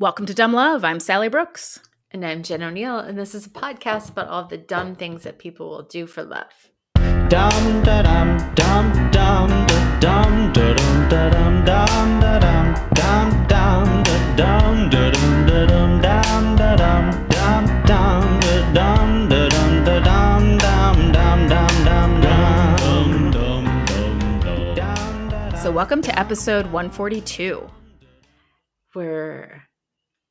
Welcome to Dumb Love. I'm Sally Brooks. And I'm Jen O'Neill, and this is a podcast about all the dumb things that people will do for love. Dum da dum dum dum da dum da dum da dum dum da dum dum dum da dum da dum da dum dum da dum dum dum da dum da dum da dum dum dum dum dum dum dum dum dum dum So, welcome to episode 142. We're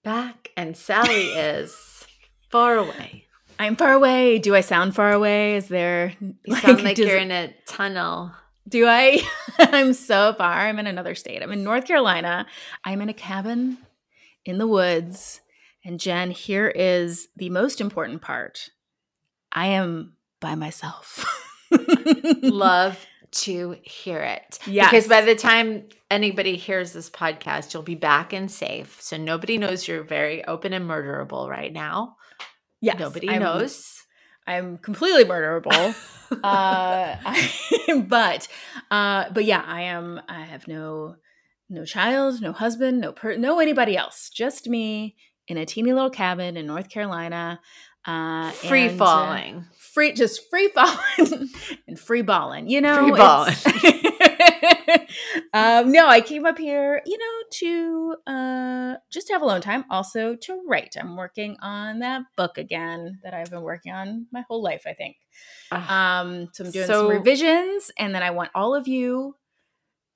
back, and Sally is far away. I'm far away. Do I sound far away? Is there. You sound like you're it- in a tunnel. Do I? I'm so far. I'm in another state. I'm in North Carolina. I'm in a cabin in the woods. And Jen, here is the most important part I am by myself. Love to hear it. Yes. Because by the time anybody hears this podcast, you'll be back and safe. So nobody knows you're very open and murderable right now. yes, Nobody I'm- knows. I'm completely murderable. uh, I, but uh, but yeah, I am. I have no no child, no husband, no per, no anybody else. Just me in a teeny little cabin in North Carolina. Uh, Free and, uh, falling. free, just free falling and free balling. You know, Free balling. um, no, I came up here, you know, to uh, just have alone time. Also to write. I'm working on that book again that I've been working on my whole life. I think. Ugh. Um, so I'm doing So- some revisions, and then I want all of you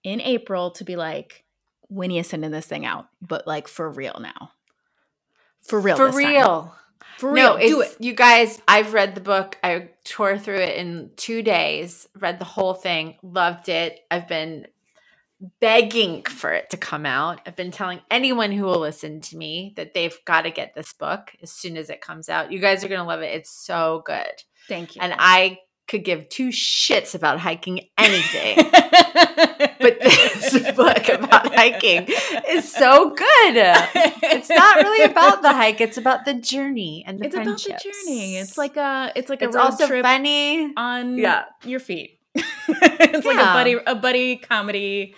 in April to be like, when are you sending this thing out? But like for real now. For real. For this time. For real. No, Do it. You guys, I've read the book. I tore through it in two days, read the whole thing, loved it. I've been begging for it to come out. I've been telling anyone who will listen to me that they've got to get this book as soon as it comes out. You guys are going to love it. It's so good. Thank you. And I could give two shits about hiking anything. but this book about hiking is so good. It's not really about the hike, it's about the journey and the it's about the journey. It's like a it's like a it's road also trip funny. on Yeah. your feet. it's like a buddy a buddy comedy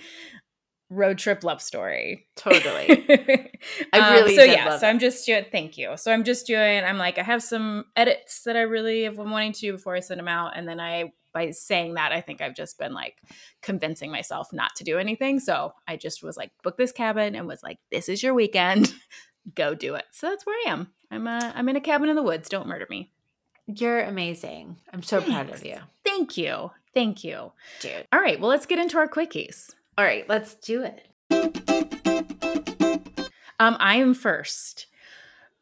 road trip love story. Totally. I Um, really so did yeah. So it. I'm just doing. Thank you. So I'm just doing. I'm like I have some edits that I really have been wanting to do before I send them out, and then I by saying that I think I've just been like convincing myself not to do anything. So I just was like book this cabin and was like this is your weekend, go do it. So that's where I am. I'm uh, I'm in a cabin in the woods. Don't murder me. You're amazing. I'm so proud of you, Thank you. Thank you. dude. All right. Well, let's get into our quickies. All right, let's do it. Um, I am first.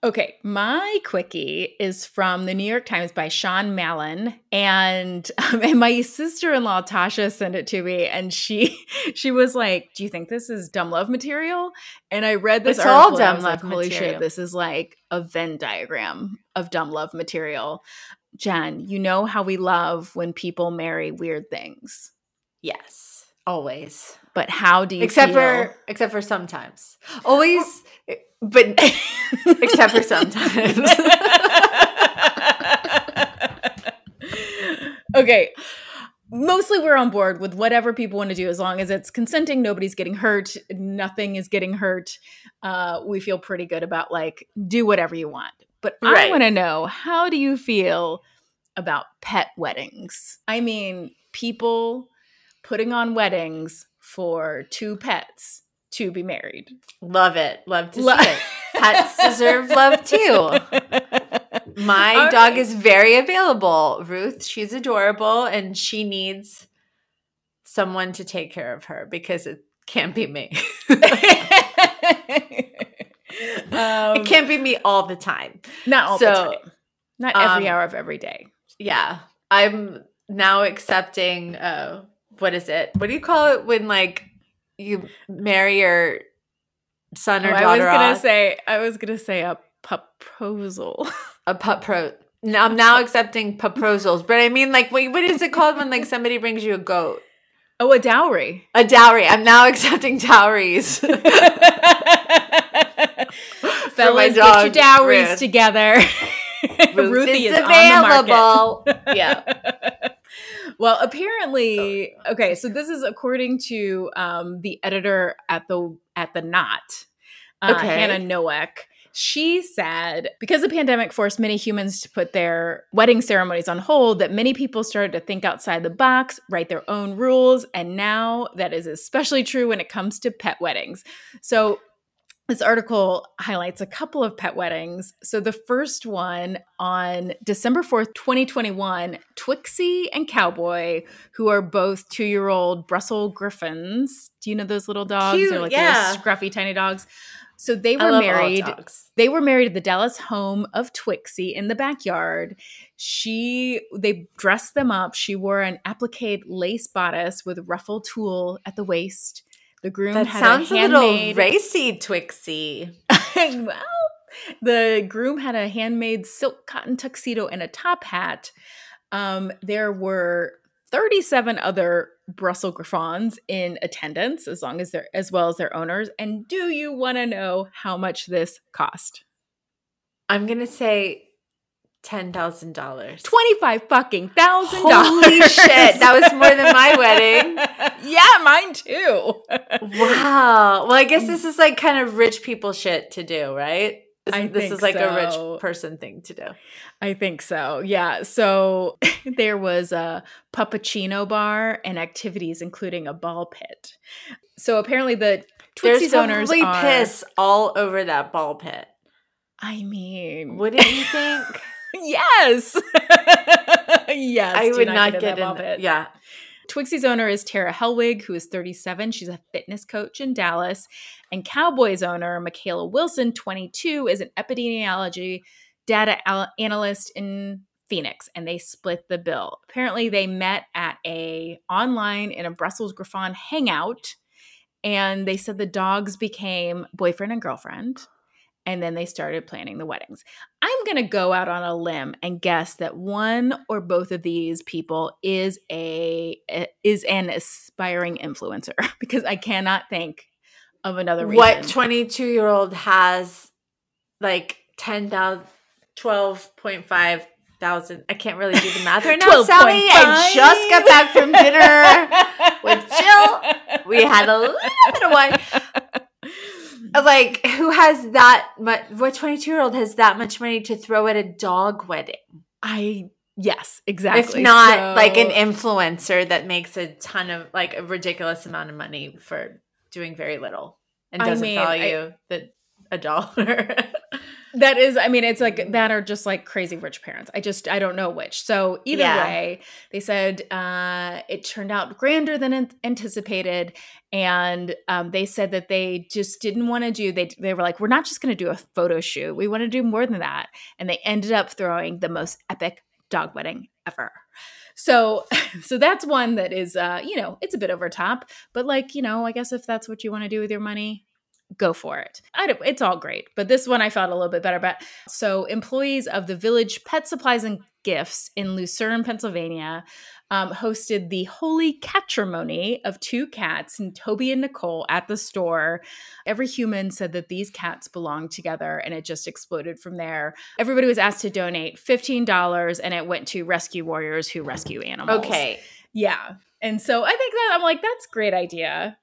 Okay, my quickie is from the New York Times by Sean Mallon, and um, and my sister in law Tasha sent it to me, and she she was like, "Do you think this is dumb love material?" And I read this It's all article, and I dumb was love like, Holy material. shit, this is like a Venn diagram of dumb love material. Jen, you know how we love when people marry weird things, Yes, always. but how do you Except feel- for except for sometimes. Always but except for sometimes. okay. Mostly we're on board with whatever people want to do as long as it's consenting, nobody's getting hurt, nothing is getting hurt. Uh, we feel pretty good about like do whatever you want. But I want to know how do you feel about pet weddings? I mean, people putting on weddings for two pets to be married. Love it. Love to Lo- see it. Pets deserve love too. My All dog right. is very available. Ruth, she's adorable and she needs someone to take care of her because it can't be me. Um, it can't be me all the time. not all the so, time. Not every um, hour of every day. Yeah. I'm now accepting uh what is it? What do you call it when like you marry your son or Oh, I was daughter gonna off? say I was gonna say a proposal. a pup pro now I'm now accepting proposals, but I mean like wait, what is it called when like somebody brings you a goat? oh, a dowry. A dowry. I'm now accepting dowries. Fellas, get your dowries Ruth. together. Ruth Ruthie is is, available. yeah. Well, apparently, okay. So this is according to um, the editor at the at the Knot. uh, Okay. Hannah Nowak. She said because the pandemic forced many humans to put their wedding ceremonies on hold, that many people started to think outside the box, write their own rules, and now that is especially true when it comes to pet weddings. So this article highlights a couple of pet weddings. So the first one on December 4th, 2021, Twixie and Cowboy, who are both two-year-old Brussels Griffons. Do you know those little dogs? Cute, They're like yeah. little scruffy tiny dogs. So they were married they were married at the Dallas home of Twixie in the backyard. She they dressed them up. She wore an applique lace bodice with ruffle tulle at the waist. The groom That sounds a a, little racy, Twixie. well, the groom had a handmade silk cotton tuxedo and a top hat. Um, there were 37 other Brussels Griffons in attendance, as long as they're as well as their owners. And do you want to know how much this cost? I'm gonna say ten thousand dollars. 25 fucking thousand Holy dollars. shit, that was more than my wedding. yeah, mine too. Wow. Well, I guess this is like kind of rich people shit to do, right? This, I this is like a rich person thing to do. I think so. Yeah. So there was a puppuccino bar and activities, including a ball pit. So apparently the There's owners probably are. piss all over that ball pit. I mean, Wouldn't you think? yes, yes. I would not get in. pit. Yeah. Twixie's owner is Tara Helwig, who is 37. She's a fitness coach in Dallas. And Cowboys owner, Michaela Wilson, 22, is an epidemiology data al- analyst in Phoenix, and they split the bill. Apparently, they met at a online in a Brussels Griffon hangout, and they said the dogs became boyfriend and girlfriend. And then they started planning the weddings. I'm going to go out on a limb and guess that one or both of these people is a eh, is an aspiring influencer because I cannot think of another reason. What 22 year old has like 10,000, 12.5 thousand? I can't really do the math right now, Sally. I just got back from dinner with Jill. We had a little bit of wine. Like, who has that much? What 22 year old has that much money to throw at a dog wedding? I yes, exactly. If not like an influencer that makes a ton of like a ridiculous amount of money for doing very little and doesn't mean, I- value the a dollar. That is, I mean, it's like that are just like crazy rich parents. I just, I don't know which. So either Yeah. way, they said uh, it turned out grander than anticipated, and um, they said that they just didn't want to do. They they were like, we're not just going to do a photo shoot. We want to do more than that, and they ended up throwing the most epic dog wedding ever. So, so that's one that is, uh, you know, it's a bit over top, but like, you know, I guess if that's what you want to do with your money, go for it. I don't, it's all great, but this one I felt a little bit better about. So, employees of the Village Pet Supplies and Gifts in Luzerne, Pennsylvania, um, hosted the holy catrimony of two cats, and Toby and Nicole, at the store. Every human said that these cats belonged together, and it just exploded from there. Everybody was asked to donate fifteen dollars, and it went to rescue warriors who rescue animals. okay. Yeah. And so I think that I'm like, that's a great idea.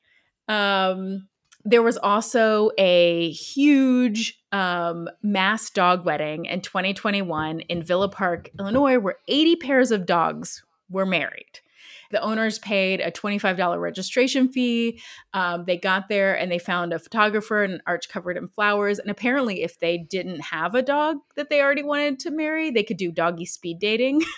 Um, there was also a huge um, mass dog wedding in 2021 in Villa Park, Illinois, where 80 pairs of dogs were married. The owners paid a $25 registration fee. Um, they got there and they found a photographer and an arch covered in flowers. And apparently, if they didn't have a dog that they already wanted to marry, they could do doggy speed dating.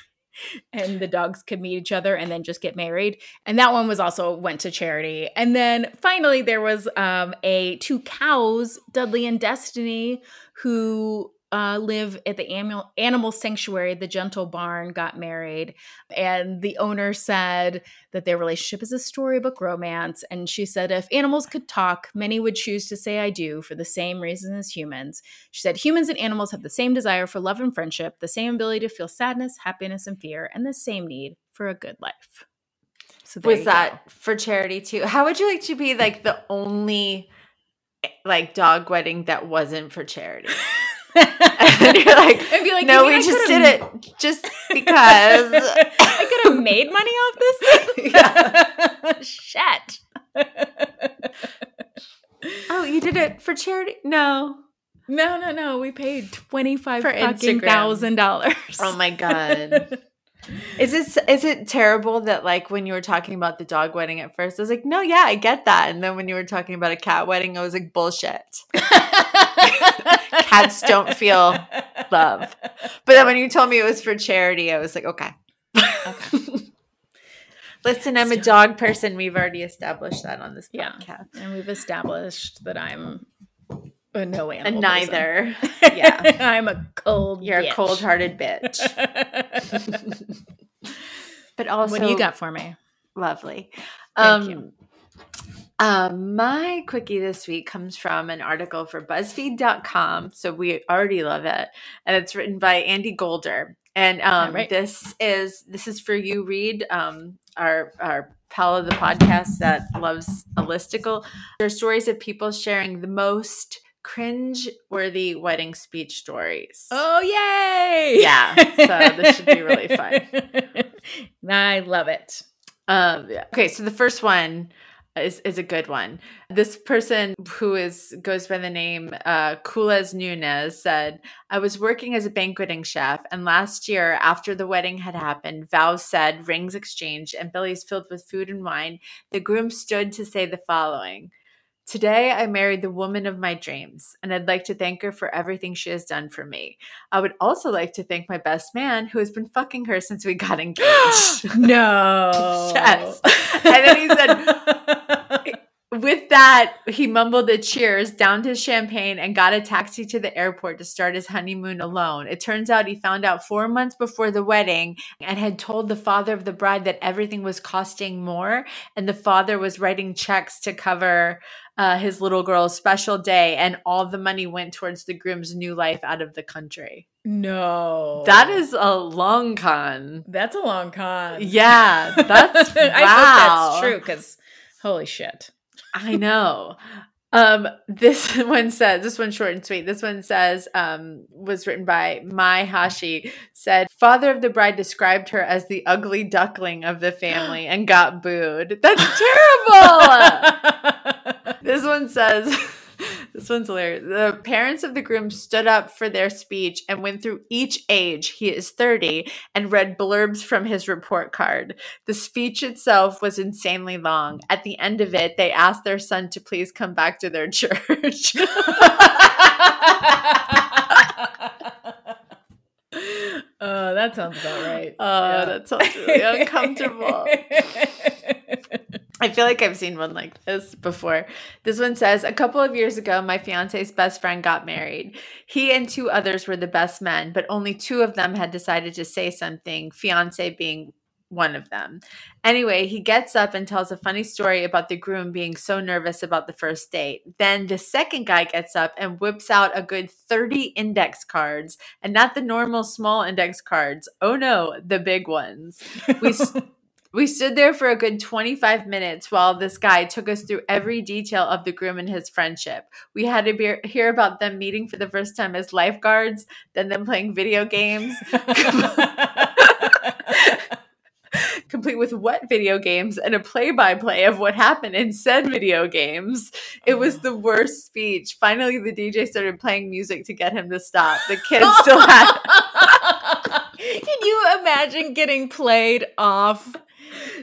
and the dogs could meet each other and then just get married. And that one was also went to charity. And then finally, there was um, a two cows, Dudley and Destiny, who uh, live at the animal animal sanctuary, the Gentle Barn, got married, and the owner said that their relationship is a storybook romance. And she said, if animals could talk, many would choose to say "I do" for the same reason as humans. She said, humans and animals have the same desire for love and friendship, the same ability to feel sadness, happiness, and fear, and the same need for a good life. So there Was you go. that for charity too? How would you like to be like the only like dog wedding that wasn't for charity? and you're like, I'd be like, no, we I just did it just because. I could have made money off this thing. Shit. Oh, you did it for charity? No. No, no, no. We paid twenty five fucking thousand dollars. Oh my god. Is it is it terrible that like when you were talking about the dog wedding at first, I was like, no, yeah, I get that, and then when you were talking about a cat wedding, I was like, bullshit. Cats don't feel love. But then when you told me it was for charity, I was like, okay. Listen, I'm a dog person. We've already established that on this Yeah. podcast. and we've established that I'm a no animal. neither. person. Yeah. I'm a cold. You're a cold-hearted bitch. But also, what do you got for me? Lovely. Thank um, you. Um, my quickie this week comes from an article for BuzzFeed.com. So we already love it. And it's written by Andy Golder. And um, right. this is this is for you, Reed, um, our our pal of the podcast that loves a listicle. There are stories of people sharing the most cringe-worthy wedding speech stories. Oh yay! Yeah, so this should be really fun. I love it. Um, yeah. Okay, so the first one is, is a good one. This person who is goes by the name uh, Kulas Nunez said, "I was working as a banqueting chef, and last year, after the wedding had happened, vows said, rings exchanged, and bellies filled with food and wine. The groom stood to say the following." Today, I married the woman of my dreams, and I'd like to thank her for everything she has done for me. I would also like to thank my best man who has been fucking her since we got engaged. no. Yes. And then he said, with that, he mumbled the cheers, downed his champagne, and got a taxi to the airport to start his honeymoon alone. It turns out he found out four months before the wedding and had told the father of the bride that everything was costing more, and the father was writing checks to cover. Uh, his little girl's special day, and all the money went towards the groom's new life out of the country. no. That is a long con. That's a long con. Yeah, that's wow. I hope that's true because holy shit. I know. Um, this one says, this one's short and sweet. This one says, um, was written by Mai Hashi, said, Father of the bride described her as the ugly duckling of the family and got booed. That's terrible. this one says, this one's hilarious. The parents of the groom stood up for their speech and went through each age, he is 30, and read blurbs from his report card. The speech itself was insanely long. At the end of it, they asked their son to please come back to their church. Oh, that sounds about right. Oh, that sounds really uncomfortable. I feel like I've seen one like this before. This one says A couple of years ago, my fiance's best friend got married. He and two others were the best men, but only two of them had decided to say something, fiance being one of them. Anyway, he gets up and tells a funny story about the groom being so nervous about the first date. Then the second guy gets up and whips out a good 30 index cards, and not the normal small index cards. Oh no, the big ones. We we stood there for a good 25 minutes while this guy took us through every detail of the groom and his friendship. We had to be- hear about them meeting for the first time as lifeguards, then them playing video games, complete with what video games and a play by play of what happened in said video games. It was oh. the worst speech. Finally, the DJ started playing music to get him to stop. The kids still had. Can you imagine getting played off?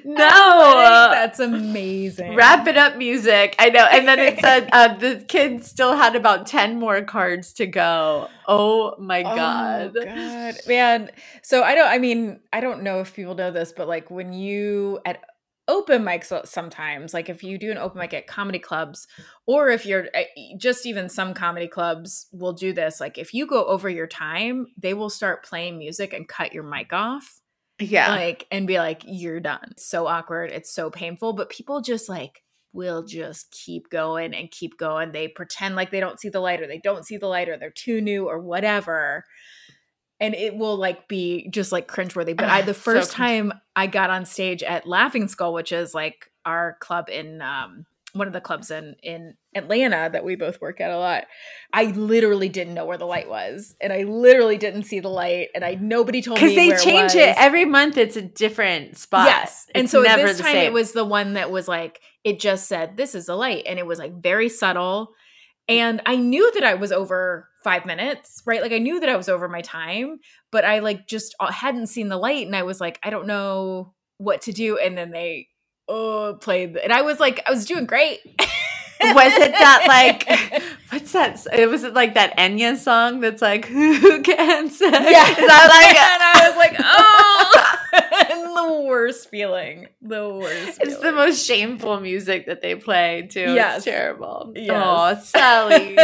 No! that's amazing. Wrap it up music. I know. And then it said uh, the kids still had about 10 more cards to go. Oh my God. Oh, God. Man. So I don't, I mean, I don't know if people know this, but like when you at open mics sometimes, like if you do an open mic at comedy clubs, or if you're uh, just even some comedy clubs will do this, like if you go over your time, they will start playing music and cut your mic off. Yeah. like and be like you're done It's so awkward it's so painful but people just like will just keep going and keep going they pretend like they don't see the light or they don't see the light or they're too new or whatever and it will like be just like cringeworthy but i the first cringe. time i got on stage at laughing skull which is like our club in um one of the clubs in in Atlanta that we both work at a lot. I literally didn't know where the light was, and I literally didn't see the light, and I nobody told me Because they change it, it every month. It's a different spot. Yes. And so never this time same. it was the one that was like it just said, This is the light. And it was like very subtle. And I knew that I was over five minutes, right? Like I knew that I was over my time, but I like just uh, hadn't seen the light. And I was like, I don't know what to do. And then they oh played and I was like, I was doing great. was it that like what's that it was it like that Enya song that's like who can say Yeah. that and I was like, oh, the worst feeling. The worst. like it's the most shameful music that they play too Yes. it's terrible Yes. oh Sally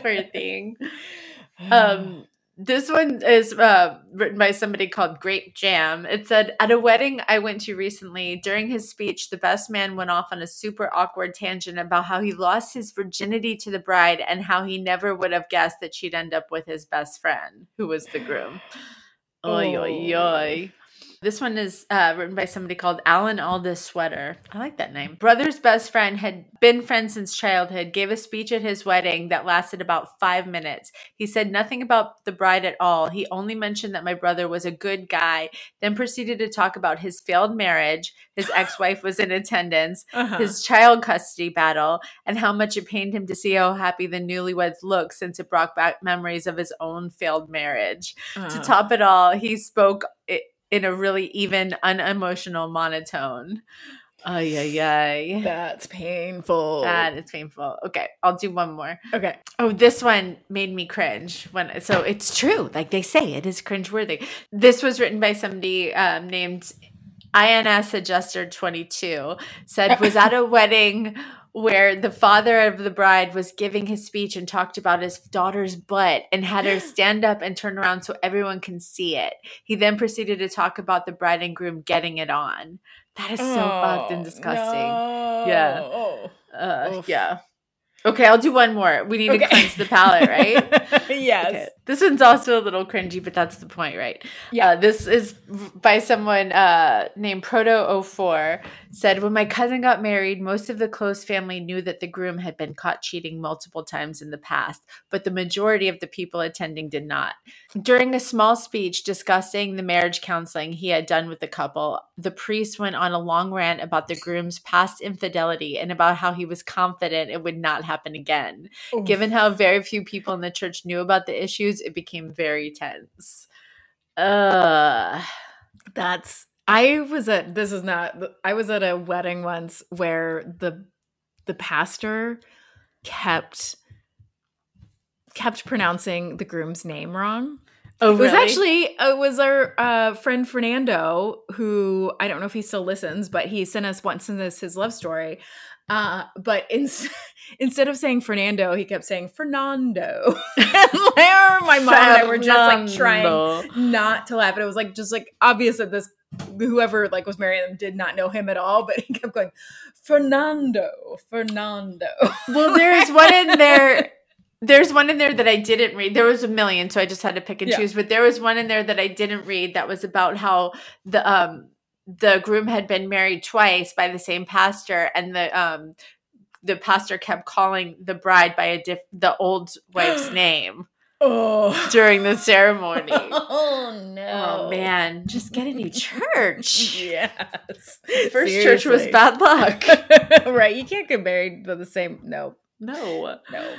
poor thing um this one is uh, written by somebody called Grape Jam. It said, At a wedding I went to recently, during his speech, the best man went off on a super awkward tangent about how he lost his virginity to the bride and how he never would have guessed that she'd end up with his best friend, who was the groom. Oy, oy, Oh. oy. This one is uh, written by somebody called Alan Aldous Sweater. I like that name. Brother's best friend had been friends since childhood, gave a speech at his wedding that lasted about five minutes. He said nothing about the bride at all. He only mentioned that my brother was a good guy, then proceeded to talk about his failed marriage, his ex wife was in attendance, Uh-huh. his child custody battle, and how much it pained him to see how happy the newlyweds looked since it brought back memories of his own failed marriage. To Uh-huh. top it all, he spoke i- in a really even, unemotional monotone. Ay, ay, ay. That's painful. That is painful. Okay, I'll do one more. okay. Oh, this one made me cringe. When so it's true, like they say, it is cringeworthy. This was written by somebody um, named INS Adjuster Twenty Two. Said was at a wedding where the father of the bride was giving his speech and talked about his daughter's butt and had her stand up and turn around so everyone can see it. He then proceeded to talk about the bride and groom getting it on. That is so fucked and Oh, disgusting. no. Yeah. Oh. Uh, yeah. Okay, I'll do one more. We need to cleanse the palate, right? yes. Okay. This one's also a little cringy, but that's the point, right? Yeah. Uh, this is by someone uh, named Proto04. Said, When my cousin got married, most of the close family knew that the groom had been caught cheating multiple times in the past, but the majority of the people attending did not. During a small speech discussing the marriage counseling he had done with the couple, the priest went on a long rant about the groom's past infidelity and about how he was confident it would not happen again. Oof. Given how very few people in the church knew about the issues, it became very tense. Uh, That's I was at this is not I was at a wedding once where the the pastor kept kept pronouncing the groom's name wrong. oh, It was actually it was our uh, friend Fernando who I don't know if he still listens, but he sent us once in this his love story. Uh, but in, instead of saying Fernando, he kept saying Fernando. and there, my mom and I were just like trying not to laugh. And it was like just like obvious that this whoever like was marrying them did not know him at all, but he kept going, Fernando, Fernando. Well, there's one in there. There's one in there that I didn't read. There was a million, so I just had to pick and Yeah. choose. But there was one in there that I didn't read that was about how the um the groom had been married twice by the same pastor, and the um the pastor kept calling the bride by a diff the old wife's name Oh. during the ceremony. Oh no. Oh man, just get a new church. Yes. First church was bad luck. right. You can't get married by the same no. No. No.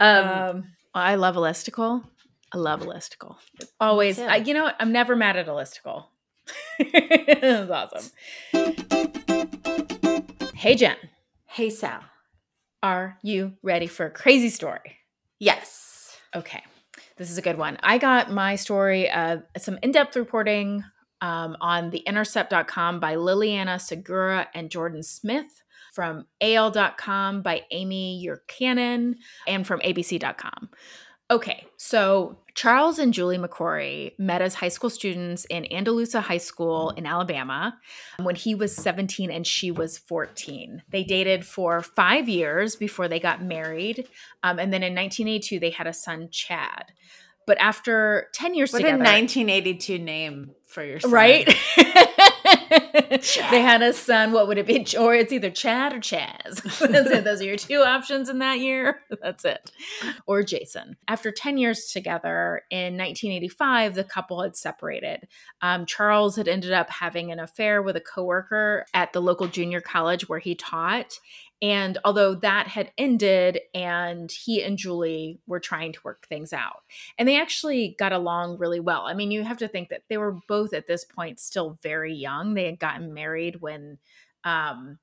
Um, Um, I love a listicle. I love a listicle. Always. I, you know what? I'm never mad at a listicle. That's awesome. Hey Jen, hey Sal. are you ready for a crazy story? Yes. Okay, this is a good one. I got my story, uh, some in depth reporting um, on theintercept.com by Liliana Segura and Jordan Smith, from AL.com by Amy Yurkanin, and from ABC.com. Okay, so Charles and Julie McCrory met as high school students in Andalusia High School in Alabama when he was 17 and she was 14. They dated for five years before they got married. Um, and then in 1982, they had a son, Chad. But after 10 years What together. a 1982 name for your son. Right? they had a son. What would it be? Or it's either Chad or Chaz. That's it. Those are your two options in that year. That's it. Or Jason. After 10 years together in 1985, the couple had separated. Um, Charles had ended up having an affair with a coworker at the local junior college where he taught. And although that had ended, and he and Julie were trying to work things out, and they actually got along really well. I mean, you have to think that they were both at this point still very young. They had gotten married when um,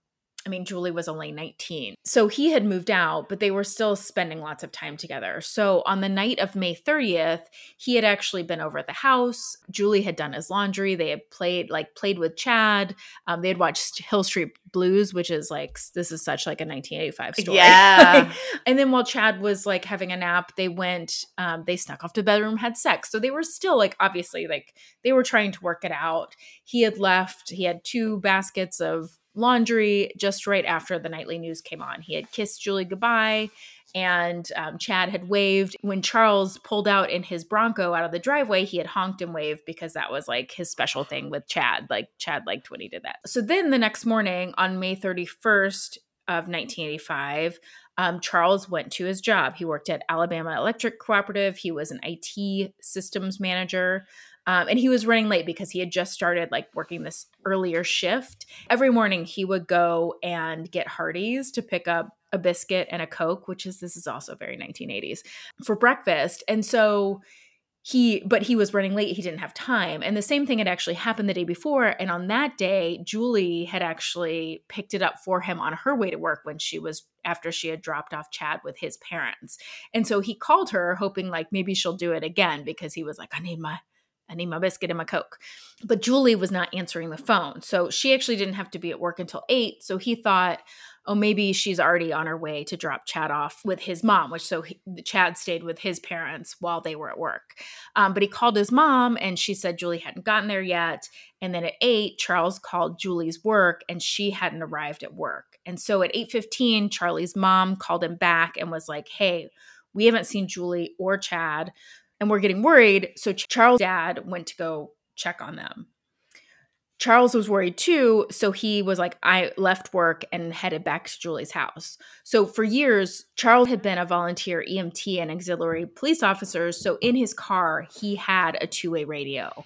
I mean, Julie was only 19. So he had moved out, but they were still spending lots of time together. So on the night of May 30th, he had actually been over at the house. Julie had done his laundry. They had played, like, played with Chad. Um, they had watched Hill Street Blues, which is like, this is such like a 1985 story. Yeah. and then while Chad was like having a nap, they went, um, they snuck off to the bedroom, had sex. So they were still like, obviously, like, they were trying to work it out. He had left, he had two baskets of laundry just right after the nightly news came on. He had kissed Julie goodbye, and um, Chad had waved. When Charles pulled out in his Bronco out of the driveway, he had honked and waved because that was like his special thing with Chad. Like Chad liked when he did that. So then the next morning on May 31st of 1985, um, Charles went to his job. He worked at Alabama Electric Cooperative. He was an IT systems manager. Um, and he was running late because he had just started like working this earlier shift. Every morning he would go and get Hardee's to pick up a biscuit and a Coke, which is this is also very 1980s for breakfast. And so he but he was running late he didn't have time and the same thing had actually happened the day before and on that day julie had actually picked it up for him on her way to work when she was after she had dropped off chad with his parents and so he called her hoping like maybe she'll do it again because he was like i need my I need my biscuit and my Coke. But Julie was not answering the phone. So she actually didn't have to be at work until eight. So he thought, oh, maybe she's already on her way to drop Chad off with his mom, which so he, Chad stayed with his parents while they were at work. Um, but he called his mom and she said Julie hadn't gotten there yet. And then at eight, Charles called Julie's work and she hadn't arrived at work. And so at 8:15, Charlie's mom called him back and was like, hey, we haven't seen Julie or Chad and we're getting worried. So Charles' dad went to go check on them. Charles was worried too, so he was like, I left work and headed back to Julie's house. So for years, Charles had been a volunteer EMT and auxiliary police officer. So in his car, he had a two way radio.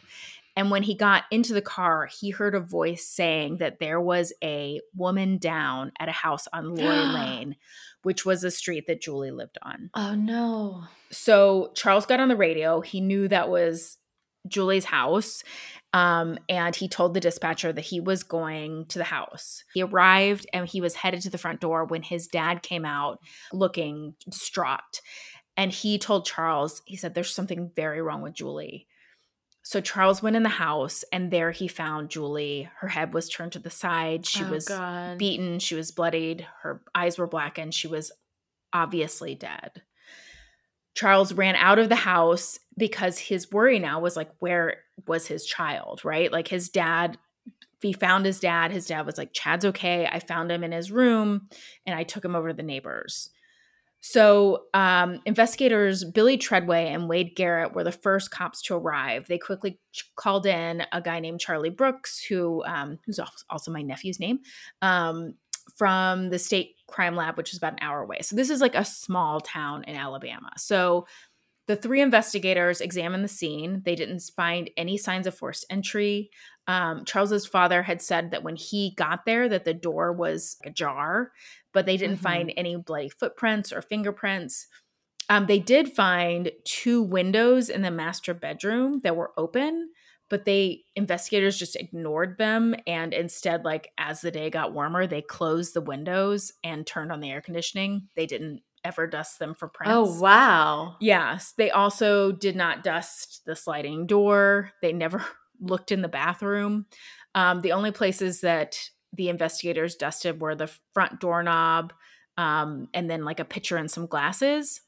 And when he got into the car, he heard a voice saying that there was a woman down at a house on Lori Lane, which was a street that Julie lived on. Oh no. So Charles got on the radio. He knew that was Julie's house. Um, and he told the dispatcher that he was going to the house. He arrived and he was headed to the front door when his dad came out looking distraught. And he told Charles, he said, There's something very wrong with Julie. So Charles went in the house and there he found Julie. Her head was turned to the side. She Oh, was God. beaten. She was bloodied. Her eyes were blackened. She was obviously dead. Charles ran out of the house because his worry now was like, where was his child, right? Like his dad, he found his dad. His dad was like, Chad's okay. I found him in his room and I took him over to the neighbors. So, um, investigators Billy Treadway and Wade Garrett were the first cops to arrive. They quickly ch- called in a guy named Charlie Brooks, who um, who's also my nephew's name, um, from the state crime lab, which is about an hour away. So this is like a small town in Alabama. So the three investigators examined the scene. They didn't find any signs of forced entry. Um, Charles's father had said that when he got there, that the door was ajar, but they didn't Mhm. find any bloody footprints or fingerprints. Um, they did find two windows in the master bedroom that were open, but they investigators just ignored them and instead, like as the day got warmer, they closed the windows and turned on the air conditioning. They didn't ever dust them for prints. Oh wow. Yes. They also did not dust the sliding door. They never looked in the bathroom. Um, the only places that the investigators dusted were the front doorknob um, and then like a pitcher and some glasses.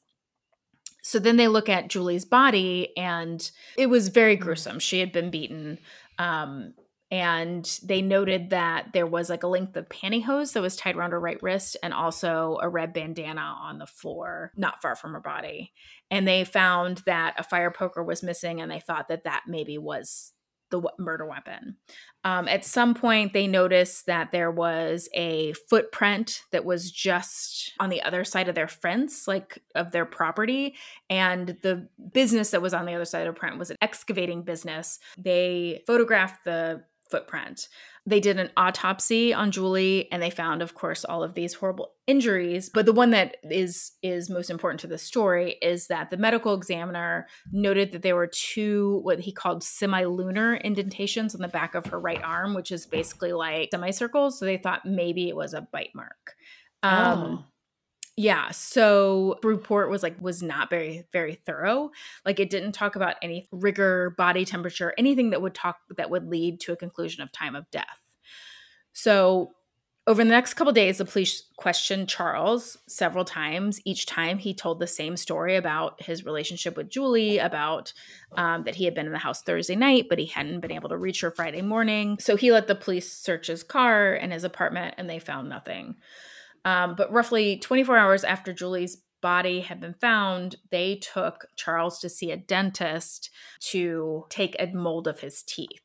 So then they look at Julie's body and it was very gruesome. She had been beaten. Um, and they noted that there was like a length of pantyhose that was tied around her right wrist and also a red bandana on the floor not far from her body and they found that a fire poker was missing and they thought that that maybe was the murder weapon. Um, at some point, they noticed that there was a footprint that was just on the other side of their fence, like of their property. And the business that was on the other side of the print was an excavating business. They photographed the footprint. They did an autopsy on Julie and they found of course all of these horrible injuries, but the one that is is most important to the story is that the medical examiner noted that there were two what he called semilunar indentations on the back of her right arm, which is basically like semicircles, so they thought maybe it was a bite mark. Um Oh. Yeah, so the report was like was not very very thorough. Like it didn't talk about any rigor, body temperature, anything that would talk that would lead to a conclusion of time of death. So over the next couple days, the police questioned Charles several times. Each time, he told the same story about his relationship with Julie, about um, that he had been in the house Thursday night, but he hadn't been able to reach her Friday morning. So he let the police search his car and his apartment, and they found nothing. Um, but roughly 24 hours after Julie's body had been found, they took Charles to see a dentist to take a mold of his teeth.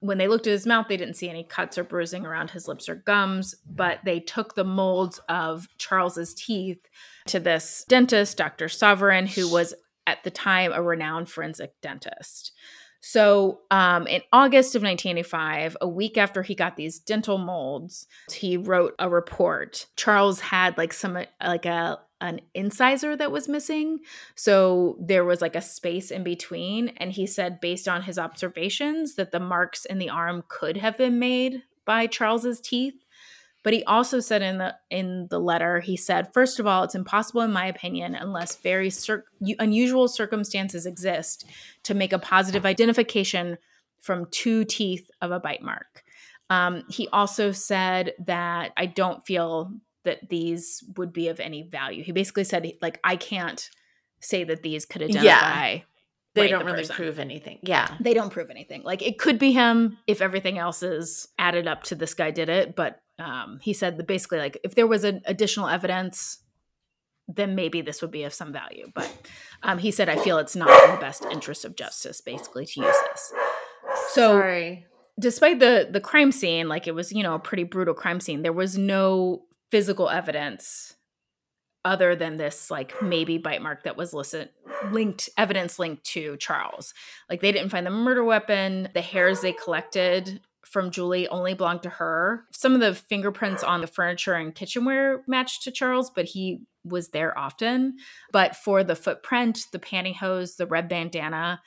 When they looked at his mouth, they didn't see any cuts or bruising around his lips or gums, but they took the molds of Charles's teeth to this dentist, Dr. Souviron, who was at the time a renowned forensic dentist. So, um, in August of 1985, a week after he got these dental molds, he wrote a report. Charles had like some like a an incisor that was missing, so there was like a space in between. And he said, based on his observations, that the marks in the arm could have been made by Charles's teeth. But he also said in the in the letter, he said, first of all, it's impossible in my opinion, unless very cir- unusual circumstances exist, to make a positive identification from two teeth of a bite mark. Um, he also said that I don't feel that these would be of any value. He basically said, like, I can't say that these could identify. Yeah. They right, don't the really person. prove anything. Yeah. They don't prove anything. Like it could be him if everything else is added up to this guy did it, but um, he said that basically like if there was an additional evidence, then maybe this would be of some value. But um, he said, I feel it's not in the best interest of justice, basically, to use this. So Sorry. despite the the crime scene, like it was, you know, a pretty brutal crime scene, there was no physical evidence other than this like maybe bite mark that was listed linked evidence linked to Charles. Like they didn't find the murder weapon, the hairs they collected from Julie only belonged to her. Some of the fingerprints on the furniture and kitchenware matched to Charles, but he was there often. But for the footprint, the pantyhose, the red bandana,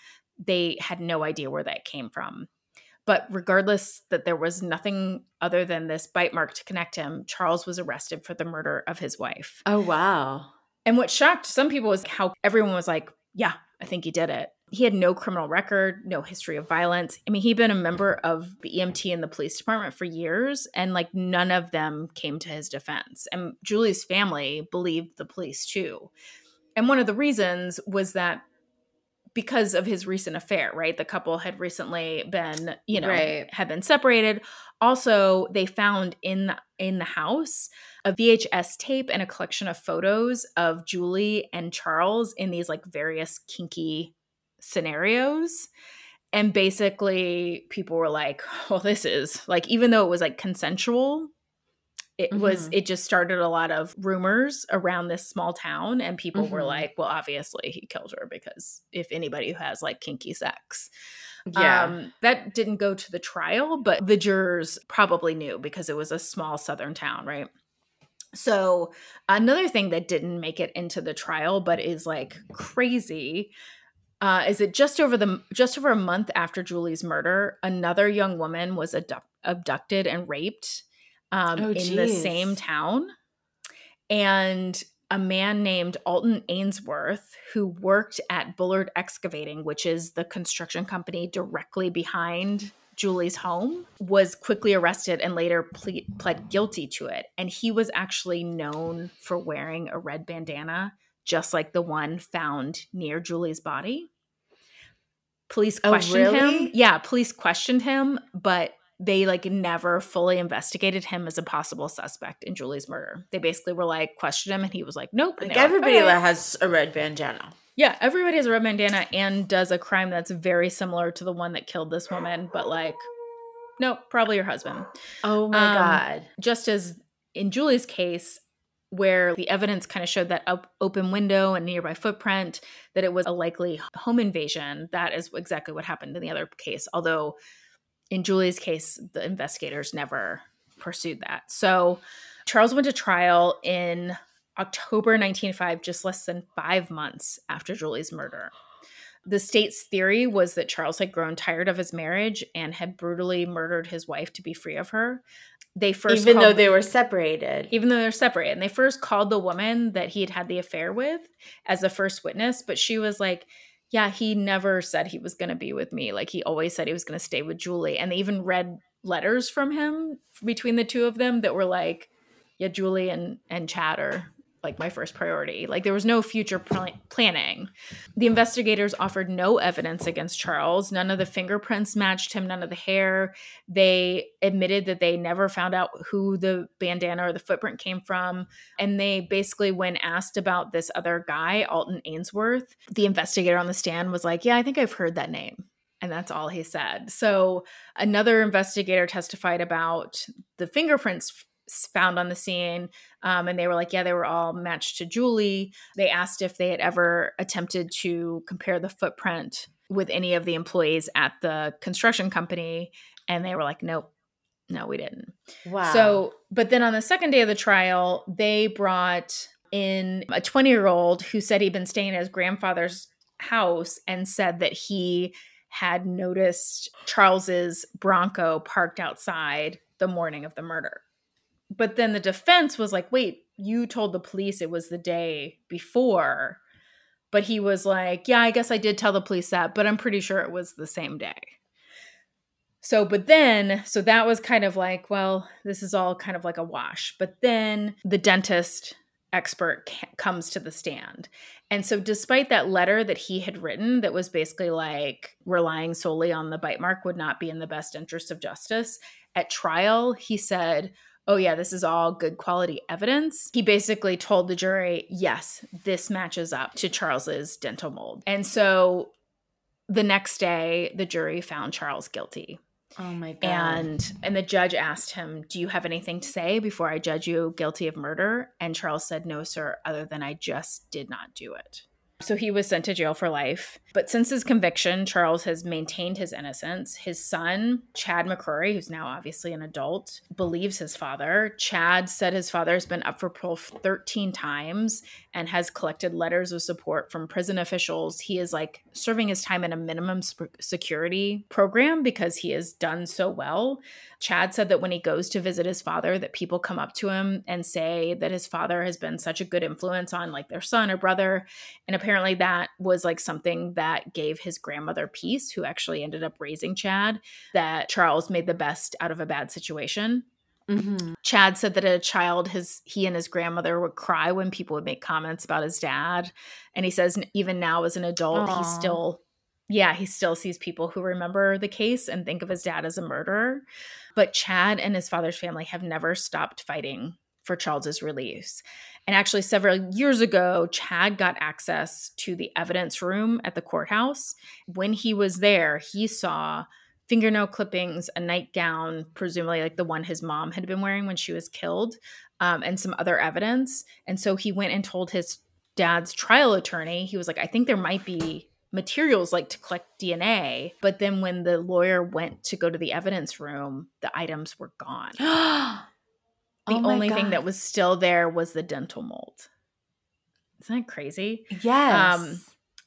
they had no idea where that came from. But regardless that there was nothing other than this bite mark to connect him, Charles was arrested for the murder of his wife. Oh wow. And what shocked some people was how everyone was like, yeah, I think he did it. He had no criminal record, no history of violence. I mean, he'd been a member of the EMT and the police department for years, and like none of them came to his defense. And Julie's family believed the police too. And one of the reasons was that because of his recent affair, right? The couple had recently been, you know, Right. had been separated. Also, they found in the, in the house a VHS tape and a collection of photos of Julie and Charles in these like various kinky scenarios. And basically, people were like, well, this is like, even though it was like consensual, it was, Mhm. it just started a lot of rumors around this small town. And people were Mhm. like, well, obviously he killed her because if anybody who has like kinky sex. Yeah. Um, that didn't go to the trial, but the jurors probably knew because it was a small southern town, right? So, another thing that didn't make it into the trial, but is like crazy, uh, is that just over the just over a month after Julie's murder, another young woman was abduct, abducted and raped um, Oh, in the same town, and a man named Alton Ainsworth, who worked at Bullard Excavating, which is the construction company directly behind Julie's home, was quickly arrested and later ple- pled guilty to it. And he was actually known for wearing a red bandana, just like the one found near Julie's body. Police Oh, questioned him. Yeah, police questioned him, but they like never fully investigated him as a possible suspect in Julie's murder. They basically were like questioned him and he was like, nope. And Like everybody "Okay." that has a red bandana. Yeah, everybody has a red bandana and does a crime that's very similar to the one that killed this woman, but like, nope, probably your husband. Oh my Um, god. Just as in Julie's case, where the evidence kind of showed that op- open window and nearby footprint, that it was a likely home invasion. That is exactly what happened in the other case. Although in Julie's case, the investigators never pursued that. So Charles went to trial in October 1905, just less than five months after Julie's murder. The state's theory was that Charles had grown tired of his marriage and had brutally murdered his wife to be free of her. They first Even though they were separated. even though they're separated. And they first called the woman that he had had the affair with as the first witness, but she was like, Yeah, he never said he was going to be with me. Like, he always said he was going to stay with Julie. And they even read letters from him between the two of them that were like, Yeah, Julie and, and Chad are like my first priority. Like, there was no future pl- planning. The investigators offered no evidence against Charles. None of the fingerprints matched him, none of the hair. They admitted that they never found out who the bandana or the footprint came from. And they basically, when asked about this other guy, Alton Ainsworth, the investigator on the stand was like, Yeah, I think I've heard that name. And that's all he said. So another investigator testified about the fingerprints found on the scene. Um, and they were like, Yeah, they were all matched to Julie. They asked if they had ever attempted to compare the footprint with any of the employees at the construction company. And they were like, Nope, no, we didn't. Wow. So, but then on the second day of the trial, they brought in a 20 year old who said he'd been staying at his grandfather's house and said that he had noticed Charles's Bronco parked outside the morning of the murder. But then the defense was like, wait, you told the police it was the day before. But he was like, yeah, I guess I did tell the police that, but I'm pretty sure it was the same day. So, but then, so that was kind of like, well, this is all kind of like a wash. But then the dentist expert comes to the stand. And so, despite that letter that he had written, that was basically like relying solely on the bite mark would not be in the best interest of justice, at trial, he said, Oh, yeah, this is all good quality evidence. He basically told the jury, Yes, this matches up to Charles's dental mold. And so the next day, the jury found Charles guilty oh my god. and and the judge asked him do you have anything to say before i judge you guilty of murder and charles said no sir other than i just did not do it so he was sent to jail for life but since his conviction charles has maintained his innocence. His son chad mccrory who's now obviously an adult believes his father. Chad said his father has been up for parole 13 times and has collected letters of support from prison officials. He is like serving his time in a minimum security program because he has done so well. Chad said that when he goes to visit his father that people come up to him and say that his father has been such a good influence on like their son or brother. And apparently that was like something that gave his grandmother peace who actually ended up raising chad that charles made the best out of a bad situation Mhm. Chad said that as a child, his he and his grandmother would cry when people would make comments about his dad, and he says even now as an adult, he still, yeah, he still sees people who remember the case and think of his dad as a murderer. But Chad and his father's family have never stopped fighting for Charles's release. And actually, several years ago, Chad got access to the evidence room at the courthouse. When he was there, he saw fingernail clippings, a nightgown, presumably like the one his mom had been wearing when she was killed, um, and some other evidence. And so he went and told his dad's trial attorney, he was like, I think there might be materials like to collect DNA. But then when the lawyer went to go to the evidence room, the items were gone. The Oh only thing that was still there was the dental mold. Isn't that crazy? yes. um,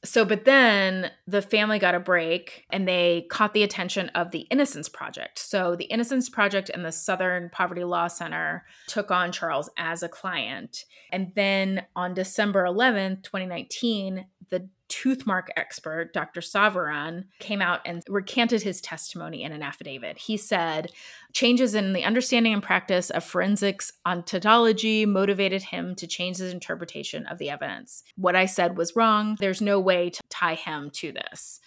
So, but then the family got a break and they caught the attention of the Innocence Project. So, the Innocence Project and the Southern Poverty Law Center took on Charles as a client. And then on December 11th, 2019, the tooth mark expert, Dr. Souviron, came out and recanted his testimony in an affidavit. He said, Changes in the understanding and practice of forensics odontology motivated him to change his interpretation of the evidence. What I said was wrong. There's no way to tie him to this.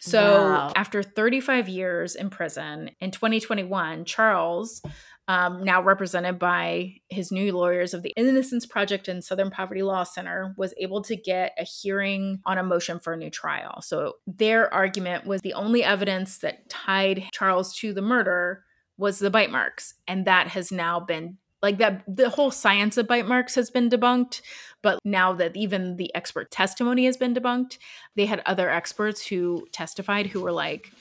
So Wow. after 35 years in prison, in 2021, Charles, um, now represented by his new lawyers of the Innocence Project and Southern Poverty Law Center, was able to get a hearing on a motion for a new trial. So their argument was the only evidence that tied Charles to the murder was the bite marks. And that has now been like that the whole science of bite marks has been debunked but now that even the expert testimony has been debunked they had other experts who testified who were like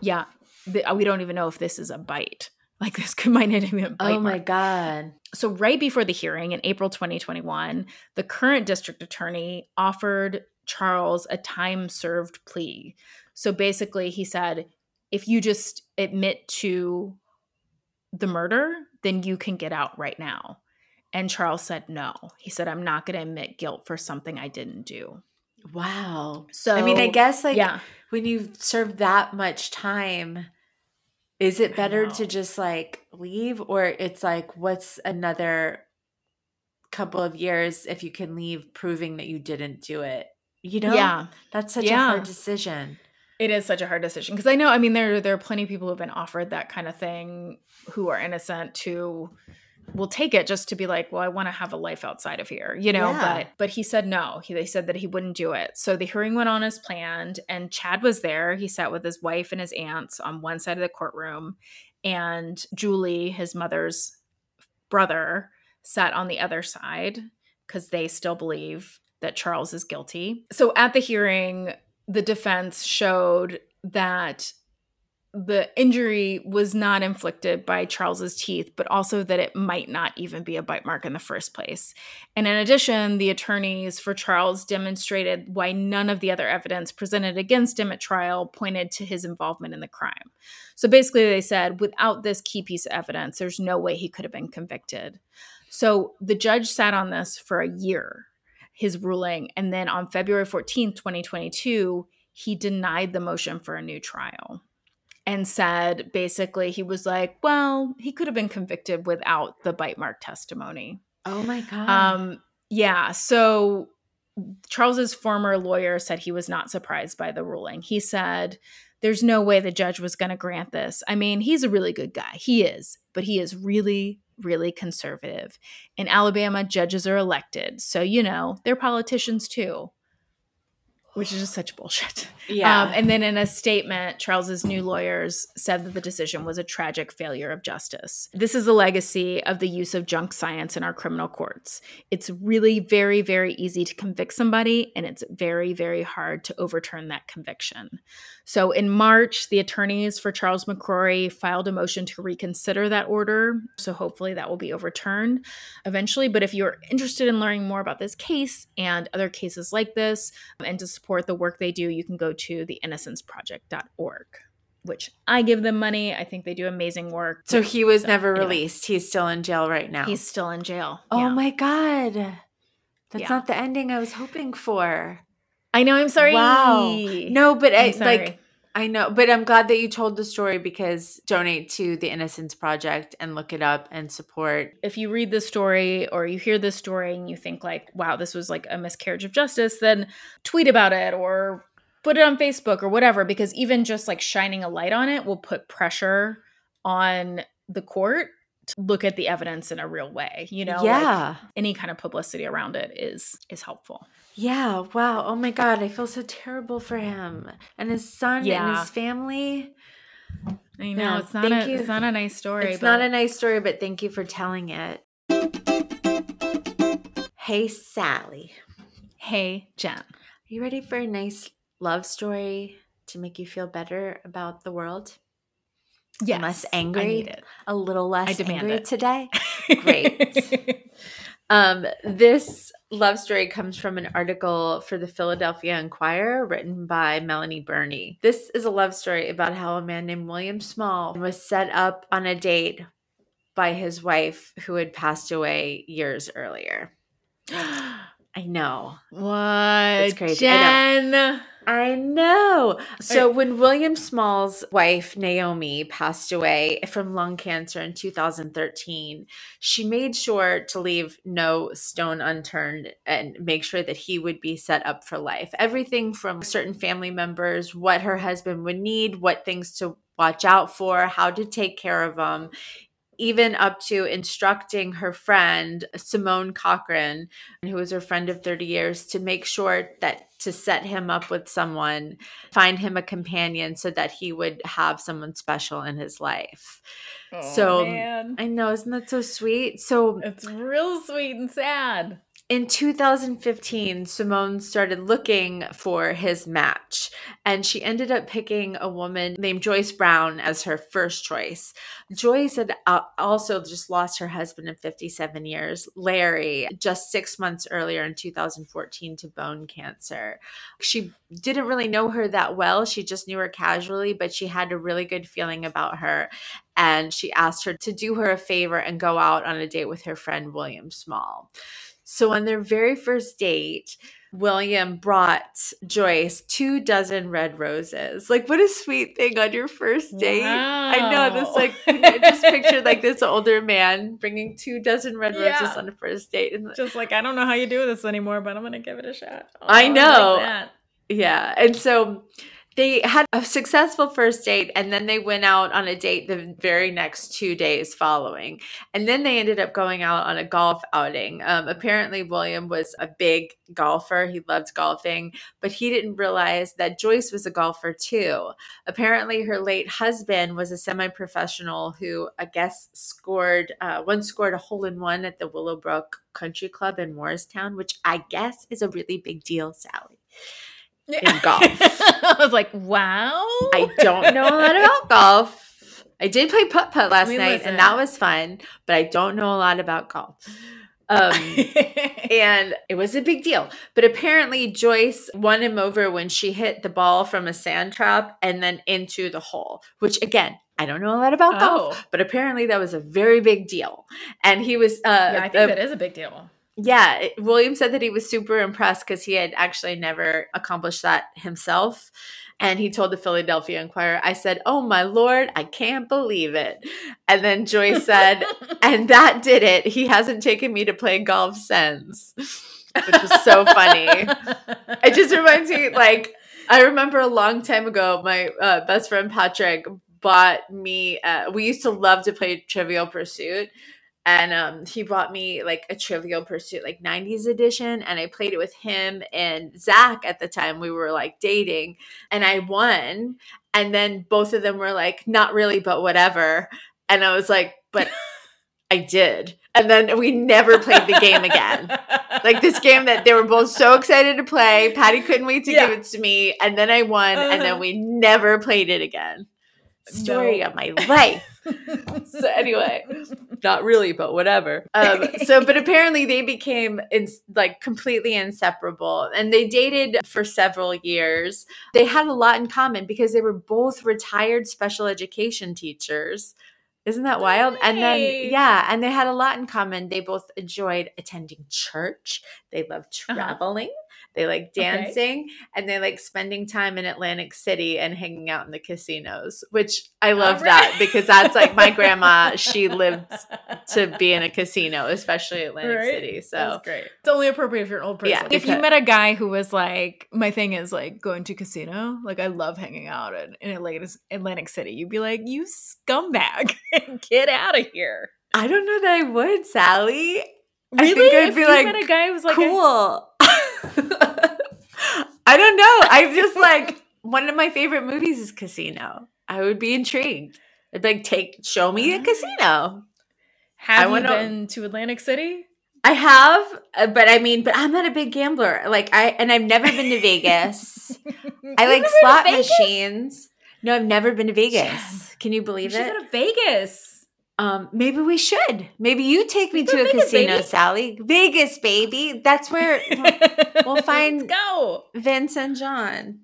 yeah th- we don't even know if this is a bite like this could might not even be a bite Oh my mark. god. so right before the hearing in april 2021 the current district attorney offered charles a time served plea so basically he said if you just admit to the murder then you can get out right now and charles said no he said i'm not going to admit guilt for something i didn't do Wow. so I mean, I guess like yeah when you've served that much time, is it better to just like leave or it's like what's another couple of years if you can leave proving that you didn't do it? You know? yeah That's such a hard decision. It is such a hard decision because I know. I mean, there there are plenty of people who have been offered that kind of thing who are innocent to will take it just to be like, well, I want to have a life outside of here, you know. Yeah. But but he said no. He they said that he wouldn't do it. So the hearing went on as planned, and Chad was there. He sat with his wife and his aunts on one side of the courtroom, and Julie, his mother's brother, sat on the other side because they still believe that Charles is guilty. So at the hearing, the defense showed that the injury was not inflicted by Charles's teeth, but also that it might not even be a bite mark in the first place. And in addition, the attorneys for Charles demonstrated why none of the other evidence presented against him at trial pointed to his involvement in the crime. So basically, they said without this key piece of evidence, there's no way he could have been convicted. So the judge sat on this for a year, his ruling. And then on February 14th, 2022, he denied the motion for a new trial and said basically, he was like, well, he could have been convicted without the bite mark testimony. Oh my god. Um, yeah. So Charles's former lawyer said he was not surprised by the ruling. He said, there's no way the judge was going to grant this. I mean, he's a really good guy. He is, but he is really, really conservative. In Alabama, judges are elected. So, you know, they're politicians too, which is just such bullshit. yeah. Um, and then in a statement, Charles's new lawyers said that the decision was a tragic failure of justice. This is a legacy of the use of junk science in our criminal courts. It's really very, very easy to convict somebody, and it's very, very hard to overturn that conviction. So in March, the attorneys for Charles McCrory filed a motion to reconsider that order. So hopefully that will be overturned eventually. But if you're interested in learning more about this case and other cases like this, and to support the work they do, you can go to theinnocenceproject.org, which I give them money. I think they do amazing work. so he was never anyway. released. He's still in jail right now. He's still in jail. Oh Yeah. my god. That's Yeah. not the ending I was hoping for. I know. I'm sorry. Wow. No, but I, eh, sorry. like I know, but I'm glad that you told the story because donate to the Innocence Project and look it up and support. if you read the story or you hear this story and you think like wow this was like a miscarriage of justice then tweet about it or put it on facebook or whatever because even just like shining a light on it will put pressure on the court to look at the evidence in a real way you know like, yeah. any kind of publicity around it is is helpful yeah. Wow. Oh my God. I feel so terrible for him and his son and his family. i know Yeah, it's not a you. it's not a nice story It's not a nice story, but thank you for telling it. Hey, Sally. hey jen Are you ready for a nice love story to make you feel better about the world? yes less I angry? need it. A little less demand angry it. today? Great. Um, this love story comes from an article for the Philadelphia Inquirer written by Melanie Burney. This is a love story about how a man named William Small was set up on a date by his wife who had passed away years earlier. I know. what It's crazy. Jen I know. So when William Small's wife Naomi passed away from lung cancer in 2013, she made sure to leave no stone unturned and make sure that he would be set up for life. Everything from certain family members, what her husband would need, what things to watch out for, how to take care of them even up to instructing her friend Simone Cochran, who was her friend of 30 years, to make sure that to set him up with someone, find him a companion so that he would have someone special in his life. Oh, so man. I know, isn't that so sweet? So it's real sweet and sad. In 2015, Simone started looking for his match, and she ended up picking a woman named Joyce Brown as her first choice. Joyce had also just lost her husband of 57 years, Larry, just six months earlier in 2014 to bone cancer. She didn't really know her that well. She just knew her casually, but she had a really good feeling about her. And she asked her to do her a favor and go out on a date with her friend William Small. So on their very first date, William brought Joyce two dozen red roses. Like, what a sweet thing on your first date. I know this, like, I just pictured like this older man bringing two dozen red Yeah. roses on a first date. And Just like I don't know how you do this anymore, but I'm gonna give it a shot. Oh, I like know. that. Yeah. And so they had a successful first date and then they went out on a date the very next two days following. And then they ended up going out on a golf outing. Um, apparently, William was a big golfer. He loved golfing, but he didn't realize that Joyce was a golfer too. Apparently, her late husband was a semi professional who, I guess, scored, uh, once scored a hole in one at the Willowbrook Country Club in Moorestown, which I guess is a really big deal, Sally. In golf. I was like, wow. I don't know a lot about golf. I did play putt putt last mean, night, listen. and that was fun, but I don't know a lot about golf. Um, and it was a big deal. But apparently, Joyce won him over when she hit the ball from a sand trap and then into the hole, which again, I don't know a lot about golf, oh, but apparently that was a very big deal. And he was, uh, yeah, I think uh, that is a big deal. Yeah, it- William said that he was super impressed because he had actually never accomplished that himself. And he told the Philadelphia Inquirer, I said, Oh my Lord, I can't believe it. And then Joyce said, And that did it. He hasn't taken me to play golf since, which was so funny. It just reminds me, like, I remember a long time ago, my uh, best friend Patrick bought me, uh, we used to love to play Trivial Pursuit. And um, he bought me like a Trivial Pursuit, like 90s edition. And I played it with him and Zach at the time. We were like dating. And I won. And then both of them were like, not really, but whatever. And I was like, but I did. And then we never played the game again like this game that they were both so excited to play. Patty couldn't wait to Yeah. give it to me, and then I won, and then Uh-huh. we never played it again. Story No. of my life. So anyway, not really, but whatever. Um, so, but apparently they became in, like completely inseparable, and they dated for several years. They had a lot in common because they were both retired special education teachers. Isn't that wild? And then, yeah, and they had a lot in common. They both enjoyed attending church. They loved Uh-huh. Traveling. They like Okay. dancing and they like spending time in Atlantic City and hanging out in the casinos, which I love All that because that's like my grandma. She lived to be in a casino, especially Atlantic Right? City. So That's great. It's only appropriate if you're an old person. Yeah, if you met a guy who was like, my thing is like going to casino, like I love hanging out in, in Atlantic, Atlantic City, you'd be like, you scumbag, get out of here. I don't know that I would, Sally. I Really? think I'd if be you like, met a guy who was like, a- cool. I don't know. I just like one of my favorite movies is Casino. I would be intrigued. I'd like take show me a Ah. casino. have I you been to Atlantic City? I have, uh, but I mean, but I'm not a big gambler. Like I and I've never been to Vegas. I like never been to slot machines. No, I've never been to Vegas. Can you You believe should it? go to Vegas. Um, maybe we should. Maybe you take me Let's to a Vegas, casino, baby. Sally. Vegas, baby. That's where we'll find- Let's go. Vince and John.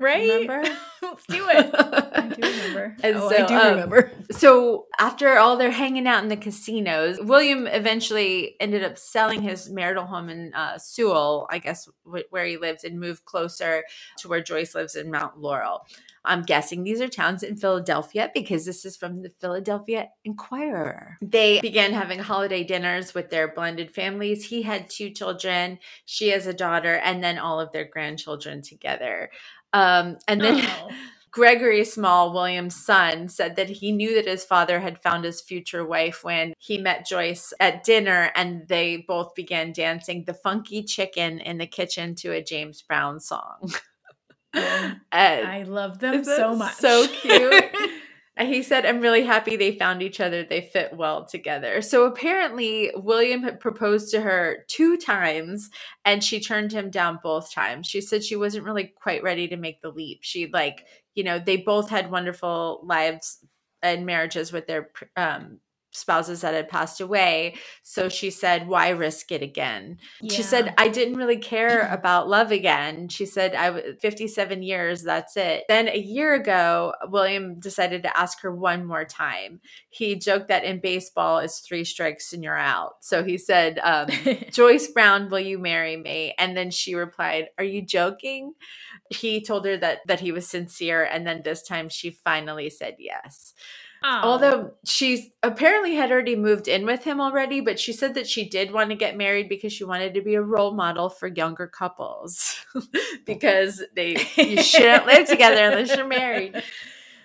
Right? Remember? Let's do it. I do remember. And oh, so, I do um, remember. So after all their hanging out in the casinos, William eventually ended up selling his marital home in uh, Sewell, I guess wh- where he lived, and moved closer to where Joyce lives in Mount Laurel. I'm guessing these are towns in Philadelphia because this is from the Philadelphia Inquirer. They began having holiday dinners with their blended families. He had two children, she has a daughter, and then all of their grandchildren together. Um, and then Oh. Gregory Small, William's son, said that he knew that his father had found his future wife when he met Joyce at dinner and they both began dancing the funky chicken in the kitchen to a James Brown song. And I love them so much. So cute. And he said, I'm really happy they found each other. They fit well together. So apparently, William had proposed to her two times and she turned him down both times. She said she wasn't really quite ready to make the leap. She, like, you know, they both had wonderful lives and marriages with their um, spouses that had passed away. So she said, Why risk it again? She said, I didn't really care about love again. She said, I was 57 years, that's it. Then a year ago, William decided to ask her one more time. He joked that in baseball, it's three strikes and you're out. So he said, um, Joyce Brown, will you marry me? And then she replied, Are you joking? He told her that that he was sincere, and then this time she finally said yes. Aw. Although she apparently had already moved in with him already, but she said that she did want to get married because she wanted to be a role model for younger couples because they you shouldn't live together unless you're married.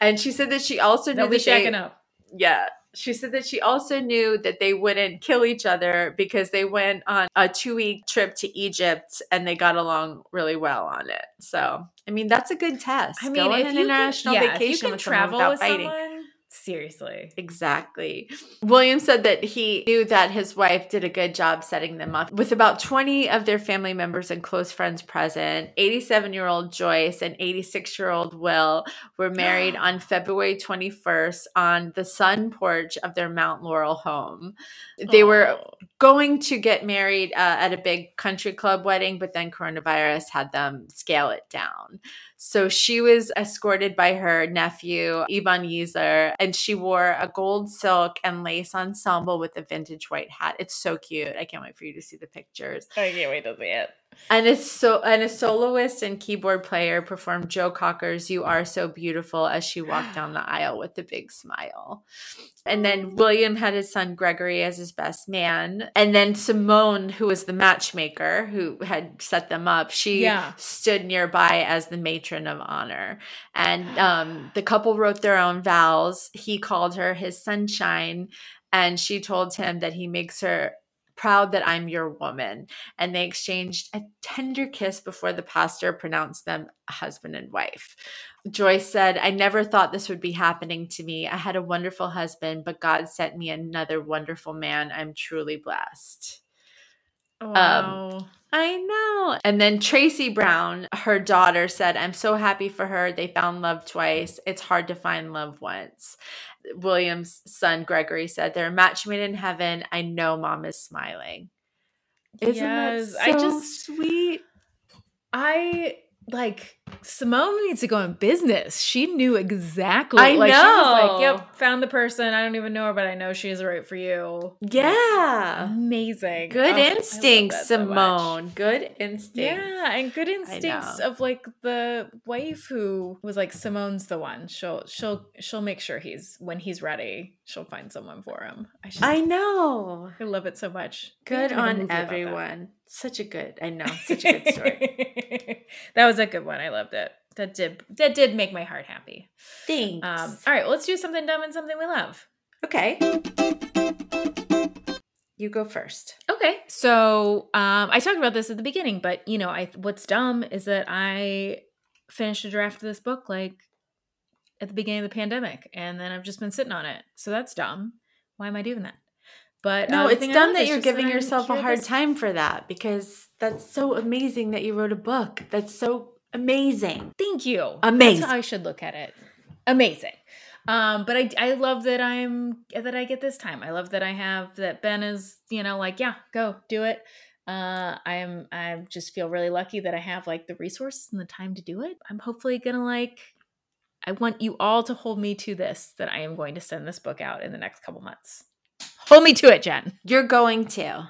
And she said that she also knew they'll be that they, up. yeah. She said that she also knew that they wouldn't kill each other because they went on a two week trip to Egypt and they got along really well on it. So, I mean, that's a good test. I mean, Go on if an you international can, yeah, vacation if you can with travel without with fighting. someone, seriously. Exactly. William said that he knew that his wife did a good job setting them up with about 20 of their family members and close friends present. 87 year old Joyce and 86 year old Will were married on February 21st on the sun porch of their Mount Laurel home. They were Oh. going to get married uh, at a big country club wedding, but then coronavirus had them scale it down. So she was escorted by her nephew, Ivan Yeaser, and she wore a gold silk and lace ensemble with a vintage white hat. It's so cute. I can't wait for you to see the pictures. I can't wait to see it. And it's so and a soloist and keyboard player performed Joe Cocker's You Are So Beautiful as she walked down the aisle with a big smile. And then William had his son Gregory as his best man. And then Simone, who was the matchmaker who had set them up, she Yeah. stood nearby as the matron of honor. And um, the couple wrote their own vows. He called her his sunshine, and she told him that he makes her proud that I'm your woman. And they exchanged a tender kiss before the pastor pronounced them husband and wife. Joyce said, I never thought this would be happening to me. I had a wonderful husband, but God sent me another wonderful man. I'm truly blessed. Um, wow. I know. And then Tracy Brown, her daughter, said, I'm so happy for her. They found love twice. It's hard to find love once. William's son, Gregory, said, They're a match made in heaven. I know mom is smiling. Isn't Yes, that I so just- sweet? I like Simone needs to go in business. She knew exactly. I like, She was know. like, "Yep, found the person. I don't even know her, but I know she's right for you." Yeah. Amazing. Good Oh, instincts, that so. Simone. Good instincts. Yeah, and good instincts of like the wife who was like Simone's the one. She'll she'll she'll make sure he's when he's ready. She'll find someone for him. I just I know. I love it so much. Good need to make a on movie about that. everyone. Such a good, I know, such a good story. that was a good one. I loved it. That did that did make my heart happy. Thanks. Um, all right, well, let's do something dumb and something we love. okay. You go first. Okay. So um, I talked about this at the beginning, but you know, I what's dumb is that I finished a draft of this book like at the beginning of the pandemic, and then I've just been sitting on it. So that's dumb. Why am I doing that? But No, uh, it's dumb that you're giving yourself a hard this- time for that because that's so amazing that you wrote a book. That's so amazing. Thank you. Amazing. That's how I should look at it. Amazing. Um, but I I love that I'm that I get this time. I love that I have that Ben is, you know, like, yeah, go do it. Uh I'm I just feel really lucky that I have like the resources and the time to do it. I'm hopefully gonna like I want you all to hold me to this that I am going to send this book out in the next couple months. Hold me to it, Jen. You're going to.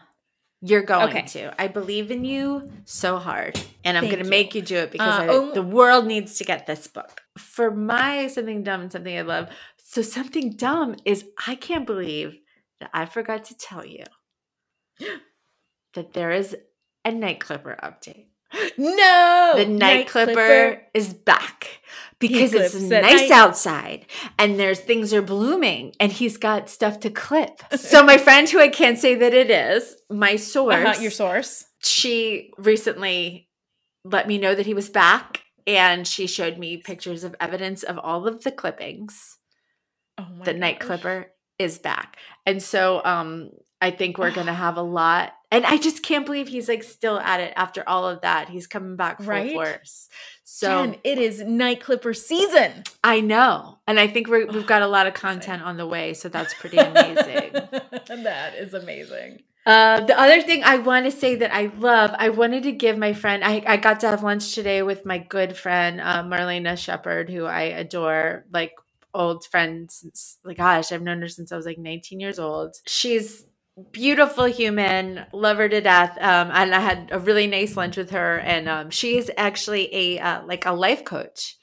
You're going Okay. to. I believe in you so hard. And I'm going to make you do it because Uh, I- oh- the world needs to get this book. For my something dumb and something I love. So, something dumb is I can't believe that I forgot to tell you that there is a Night Clipper update. No. the night, clipper, is back because it's nice night. outside and there's things are blooming and he's got stuff to clip. so my friend who I can't say that it is, my source, Uh-huh, your source. she recently let me know that he was back and she showed me pictures of evidence of all of the clippings. Oh my the night clipper is back. And so um I think we're going to have a lot and I just can't believe he's like still at it after all of that. He's coming back full Right? force. So Jen, it is night clipper season. I know. And I think we're, we've got a lot of content on the way. So that's pretty amazing. that is amazing. uh, the other thing I want to say that I love, I wanted to give my friend, I, I got to have lunch today with my good friend, uh, Marlena Shepard, who I adore, like old friend since, like, gosh, I've known her since I was like 19 years old. She's beautiful human love her to death um and i had a really nice lunch with her and um she is actually a uh, like a life coach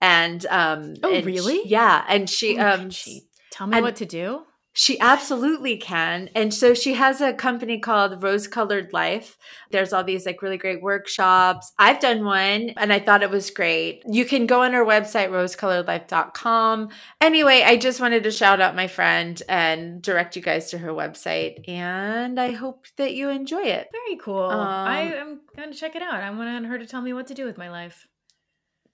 and um Oh, and really? she- yeah and she Ooh, um she tell me what to do. She absolutely can. And so she has a company called Rose Colored Life. There's all these like really great workshops. I've done one and I thought it was great. You can go on her website, rosecoloredlife.com. Anyway, I just wanted to shout out my friend and direct you guys to her website. And I hope that you enjoy it. Very cool. I Um, am going to check it out. I want her to tell me what to do with my life.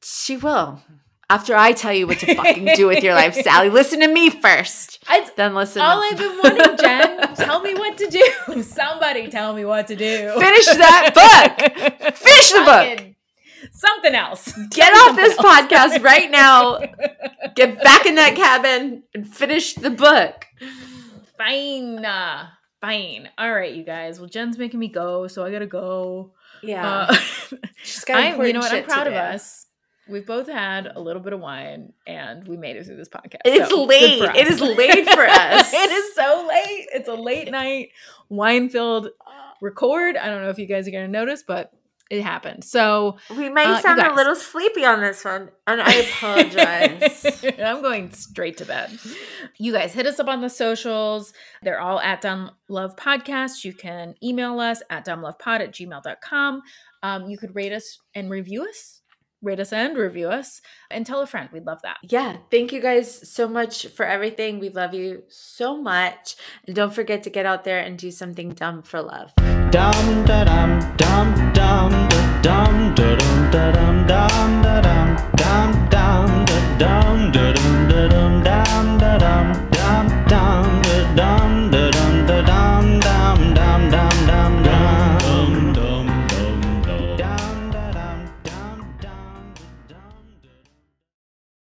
She will. After I tell you what to fucking do with your life, Sally, listen to me first. I, Then listen. To All I've been wanting, Jen, tell me what to do. Somebody tell me what to do. Finish that book. Finish the book. Something else. Get off this podcast right now. Get back in that cabin and finish the book. Fine. fine. All right, you guys. Well, Jen's making me go, so I gotta go. Yeah. Uh, She's got I'm, you know what? I'm to proud of us. We've both had a little bit of wine, and we made it through this podcast. It's so late. It is late for us. it is so late. It's a late night wine filled record. I don't know if you guys are going to notice, but it happened. So We may Uh, sound a little sleepy on this one, and I apologize. I'm going straight to bed. You guys hit us up on the socials. They're all at Dumb Love Podcast. You can email us at dumblovepod at gmail.com. Um, you could rate us and review us rate us and review us and tell a friend. We'd love that. Yeah. Thank you guys so much for everything. We love you so much. And don't forget to get out there and do something dumb for love. Dum da dum dum dum da dum da dum da dum dum da dum dum dum da dum da dum da dum